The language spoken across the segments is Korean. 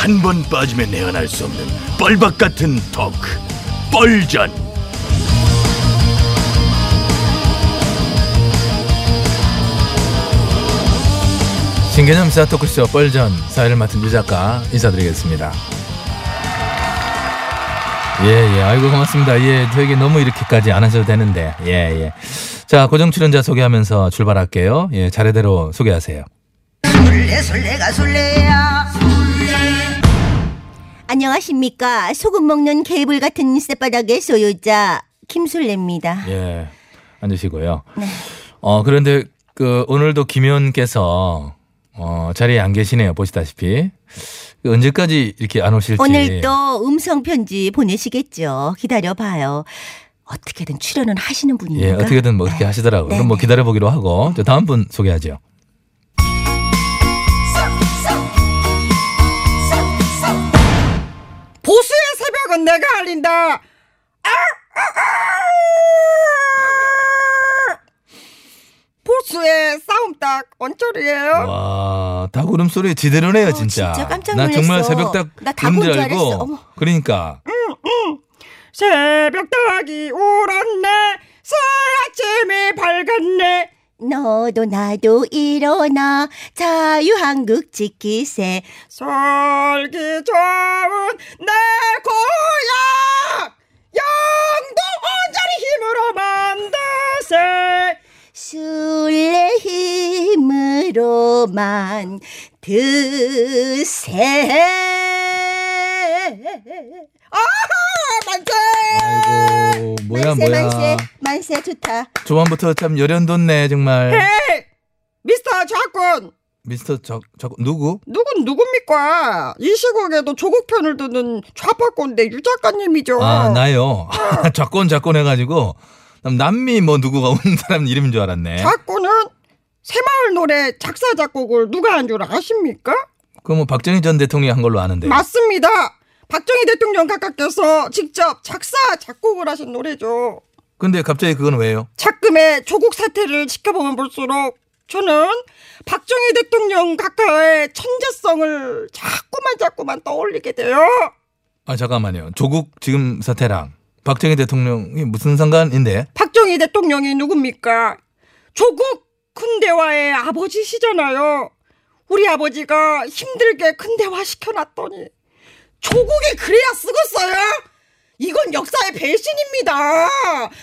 한 번 빠지면 내안할 수 없는 뻘박 같은 토크 뻘전 신개념 시사 토크쇼 뻘전 사회를 맡은 유 작가 인사드리겠습니다. 예, 예. 아이고, 고맙습니다. 예, 저에게 너무 이렇게까지 안 하셔도 되는데. 예, 예. 자, 고정 출연자 소개하면서 출발할게요. 예, 차례대로 소개하세요. 술래 술래가 술래야 안녕하십니까 소금 먹는 개불 같은 쌔바닥의 소유자 김술래입니다 예, 앉으시고요. 어, 그런데 그 오늘도 김현께서 어, 자리에 안 계시네요. 보시다시피. 그 언제까지 이렇게 안 오실지. 오늘도 음성 편지 보내시겠죠 기다려 봐요 어떻게든 출연은 하시는 분이니까 예, 어떻게든 뭐 하시더라고요. 네, 그럼 뭐 네. 기다려 보기로 하고. 저 다음 분 소개하죠. 새벽은 내가 알린다. 아! 아! 아! 보수의 싸움닭 원철이에요. 와, 닭 울음소리 지대로네요, 진짜. 어, 진짜 깜짝 나 정말 놀랐어. 새벽닭 나 닭인 울는 줄줄 알고. 어머. 그러니까. 새벽닭이 울었네. 새 아침이 밝았네. 너도 나도 일어나. 자유한국 지키세. 살기 좋은 내 고향! 영도 온전히 힘으로 만드세. 술래 힘으로 만 드세 아하 만세. 아이고, 뭐야, 만세 뭐야. 만세 만세 좋다 초반부터 참 열연 돋네, 정말. 헤이 미스터 작군 미스터 저, 저, 누구? 누군 누굽니까? 이 시국에도 조국 편을 드는 좌파꼰대 유 작가님이죠. 아, 나요. 작건, 작건 해가지고. 남- 남미 뭐 누구가 온 사람 이름인 줄 알았네. 작고는 새마을 노래 작사 작곡을 누가 한 줄 아십니까? 그거 뭐 박정희 전 대통령이 한 걸로 아는데. 맞습니다. 박정희 대통령 각하께서 직접 작사 작곡을 하신 노래죠. 근데 갑자기 그건 왜요? 작금의 조국 사태를 지켜보면 볼수록 저는 박정희 대통령 각하의 천재성을 자꾸만 자꾸만 떠올리게 돼요. 아, 잠깐만요. 조국 지금 사태랑 박정희 대통령이 무슨 상관인데? 박정희 대통령이 누굽니까? 조국 큰대화의 아버지시잖아요. 우리 아버지가 힘들게 큰대화 시켜놨더니 조국이 그래야 쓰겠어요? 이건 역사의 배신입니다.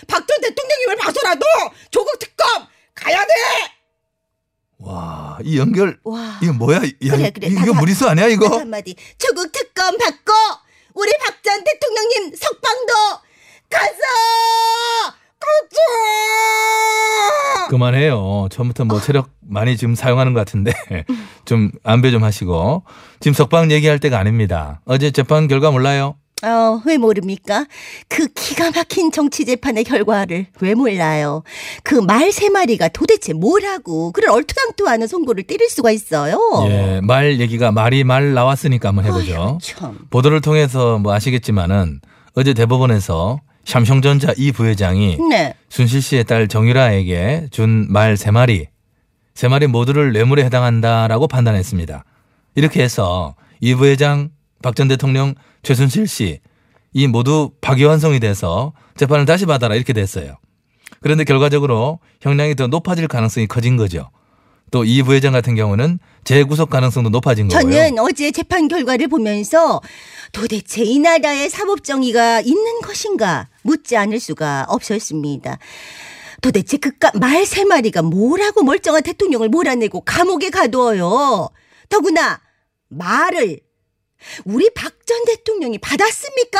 박전 대통령님을 봐서라도 조국 특검 가야 돼. 와, 이 연결. 와 이거 뭐야? 야, 그래, 그래. 이거 다- 무리수 아니야, 딱 이거? 한마디 조국 특검 받고 우리 박 전 대통령님 석방도 가서 가자 그만해요. 처음부터 뭐 체력 많이 지금 사용하는 것 같은데 좀 안배 좀 하시고 지금 석방 얘기할 때가 아닙니다. 어제 재판 결과 몰라요? 어, 왜 모릅니까? 그 기가 막힌 정치 재판의 결과를 왜 몰라요? 그 말 세 마리가 도대체 뭐라고 그런 얼토당토하는 송고를 때릴 수가 있어요? 예, 말 얘기가 말이 말 나왔으니까 한번 해보죠. 참. 보도를 통해서 뭐 아시겠지만은 어제 대법원에서 샴숑전자 이 부회장이 네. 순실 씨의 딸 정유라에게 준 말 세 마리, 세 마리 모두를 뇌물에 해당한다라고 판단했습니다. 이렇게 해서 이 부회장, 박 전 대통령, 최순실 씨, 이 모두 파기환송이 돼서 재판을 다시 받아라 이렇게 됐어요. 그런데 결과적으로 형량이 더 높아질 가능성이 커진 거죠. 또이 부회장 같은 경우는 재구속 가능성도 높아진 거고요. 저는 어제 재판 결과를 보면서 도대체 이 나라에 사법 정의가 있는 것인가 묻지 않을 수가 없었습니다. 도대체 그깟 말 세 마리가 뭐라고 멀쩡한 대통령을 몰아내고 감옥에 가두어요. 더구나 말을 우리 박 전 대통령이 받았습니까?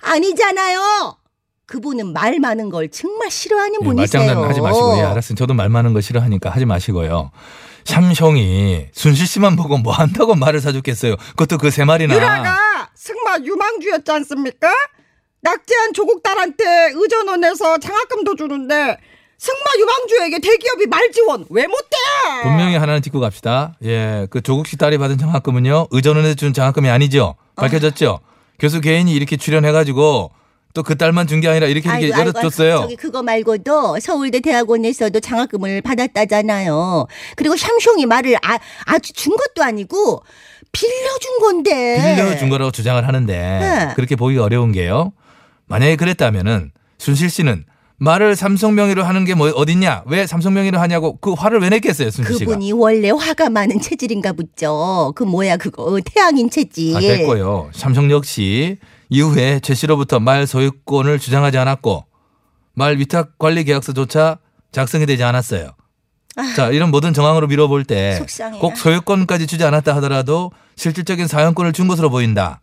아니잖아요. 그분은 말 많은 걸 정말 싫어하는 예, 분이세요. 말장난 하지 마시고 예, 알았어요. 저도 말 많은 거 싫어하니까 하지 마시고요. 샴숑이 순실 씨만 보고 뭐 한다고 말을 사줬겠어요. 그것도 그 세 마리나. 유라가 승마 유망주였지 않습니까? 낙제한 조국 딸한테 의전원에서 장학금도 주는데 승마 유망주에게 대기업이 말 지원 왜 못해? 분명히 하나는 짚고 갑시다. 예, 그 조국 씨 딸이 받은 장학금은요 의전원에서 준 장학금이 아니죠. 밝혀졌죠. 교수 개인이 이렇게 출연해가지고 또 그 딸만 준 게 아니라 이렇게 이렇게 아이고, 아이고, 열어줬어요. 저기 그거 말고도 서울대 대학원에서도 장학금을 받았다잖아요. 그리고 샴숑이 말을 아, 아주 준 것도 아니고 빌려준 건데. 빌려준 거라고 주장을 하는데 네. 그렇게 보기 어려운 게요. 만약에 그랬다면은 순실 씨는 말을 삼성 명의로 하는 게 뭐 어딨냐? 왜 삼성 명의로 하냐고 그 화를 왜 냈겠어요, 순실 씨가? 그분이 원래 화가 많은 체질인가 보죠. 그 뭐야 그거 어, 태양인 체질. 아, 됐고요. 삼성 역시 이후에 최 씨로부터 말 소유권을 주장하지 않았고 말 위탁 관리 계약서조차 작성이 되지 않았어요. 자, 이런 모든 정황으로 미뤄볼 때 아. 꼭 소유권까지 주지 않았다 하더라도 실질적인 사용권을 준 것으로 보인다.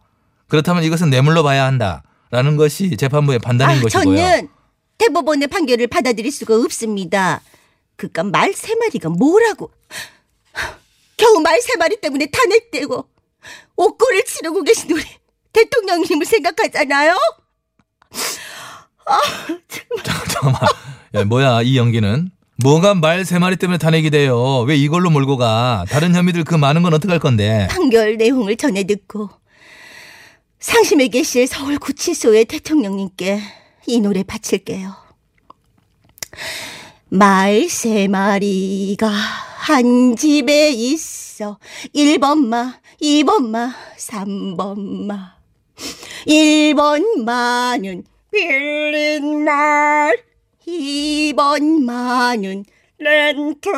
그렇다면 이것은 뇌물로 봐야 한다 라는 것이 재판부의 판단인 아, 것이고요. 저는 대법원의 판결을 받아들일 수가 없습니다. 그깟 말 세 마리가 뭐라고? 겨우 말 세 마리 때문에 탄핵되고 옥고를 치르고 계신 우리 대통령님을 생각하잖아요. 잠깐만. 야, 뭐야 이 연기는? 뭐가 말 세 마리 때문에 탄핵이 돼요? 왜 이걸로 몰고 가? 다른 혐의들 그 많은 건 어떡할 건데? 판결 내용을 전해 듣고 상심에 계실 서울 구치소의 대통령님께 이 노래 바칠게요. 말 세 마리가 한 집에 있어. 1번 마, 2번 마, 3번 마. 1번 마는 빌린 말 2번 마는 렌트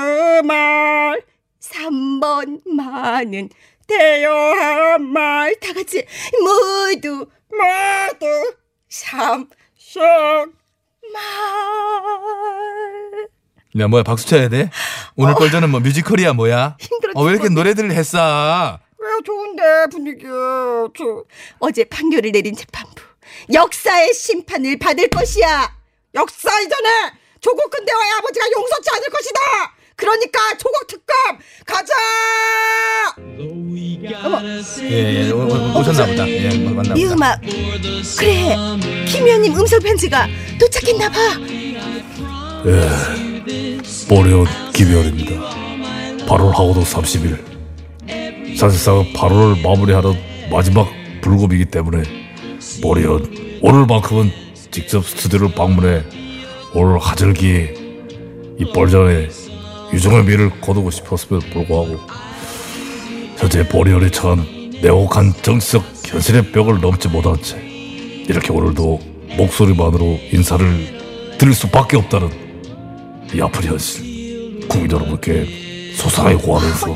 말. 3번 마는 대여한 말 다 같이 모두 모두 삼성 말 야 뭐야 박수 쳐야 돼? 오늘 뻘전은 뭐 뮤지컬이야 뭐야? 힘들어 어, 왜 이렇게 노래들을 했어? 왜 좋은데 분위기 저 어제 판결을 내린 재판부 역사의 심판을 받을 것이야. 역사 이전에 조국 근대화의 아버지가 용서치 않을 것이다. 그러니까 조국 특검 가자. 예, 예, 오, 오, 오셨나 보다. 예, 뭐, 이 보다. 음악 그래 김 의원님 음성 편지가 도착했나 봐. 보리온 김열입니다. 8월 하고도 30일. 사실상 8월을 마무리하는 마지막 불금이기 때문에 보리온 오늘만큼은 직접 스튜디오를 방문해 오늘 하절기에 이 뻘전에 유종의 미를 거두고 싶었음에도 불구하고 현재 보리온이 처한 내혹한 정치적 현실의 벽을 넘지 못한 채 이렇게 오늘도 목소리만으로 인사를 드릴 수밖에 없다는 이 아픈 현실 국민 여러분께 소상하게 고하면서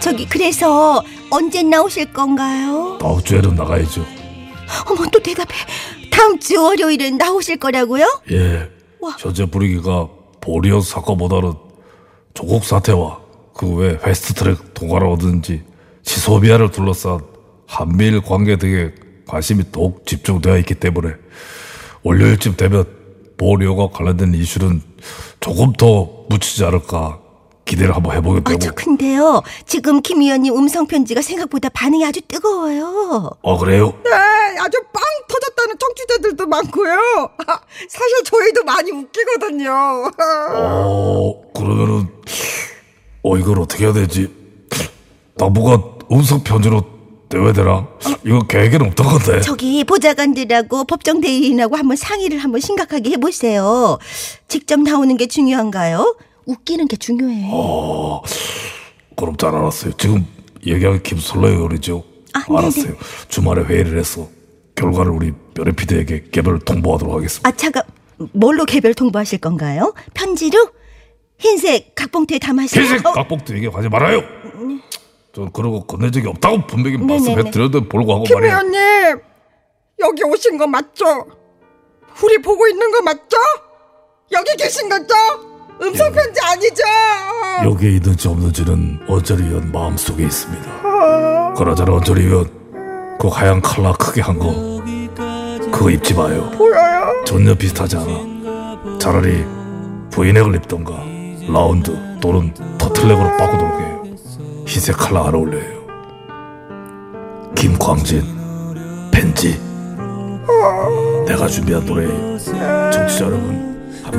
저기 그래서 언제 나오실 건가요? 다음 주에는 나가야죠 어머 또 대답해. 다음 주 월요일은 나오실 거라고요? 예 와. 현재 분위기가 보리온 사건보다는 조국 사태와 그 외 패스트트랙 얻은지 지소미아를 둘러싼 한미일 관계 등에 관심이 더욱 집중되어 있기 때문에 월요일쯤 되면 보리오가 관련된 이슈는 조금 더 묻히지 않을까 기대를 한번 해보게 아, 되고 저 근데요. 지금 김 의원님 음성 편지가 생각보다 반응이 아주 뜨거워요. 어 그래요? 네, 아주 빵 터졌다는 청취자들도 많고요. 사실 저희도 많이 웃기거든요. 어, 그러면은, 어, 이걸 어떻게 해야 되지? 당분간 음성 편지로 대외되나? 이거 계획에는 없던 건데. 저기 보좌관들하고 법정 대리인하고 한번 상의를 한번 심각하게 해보세요. 직접 나오는 게 중요한가요? 웃기는 게 중요해. 어, 그럼 잘 알았어요. 지금 얘기한 김솔라 의원이죠? 아, 네네. 알았어요. 주말에 회의를 해서 결과를 우리 뼈레 피디에게 개별 통보하도록 하겠습니다. 아, 잠깐, 뭘로 개별 통보하실 건가요? 편지로? 흰색 각봉투에 담아서 흰색 어, 각복도 얘기 하지 말아요. 전 그러고 건넨 적이 없다고 분명히 네네네. 말씀해드려도 보고 하고 김 말이에요. 의원님 여기 오신 거 맞죠? 우리 보고 있는 거 맞죠? 여기 계신 거죠? 음성 편지 아니죠? 여기에 있는지 없는지는 의원 마음속에 있습니다. 원철이 의원 그 하얀 칼라 크게 한 거 그거 입지 마요. 보여요? 전혀 비슷하지 않아. 차라리 브이넥을 입던가 라운드 또는 터틀넥으로 바꾸도록 해요. 흰색 칼라 안 어울려요. 김광진 벤지 내가 준비한 노래 청취자 여러분 함께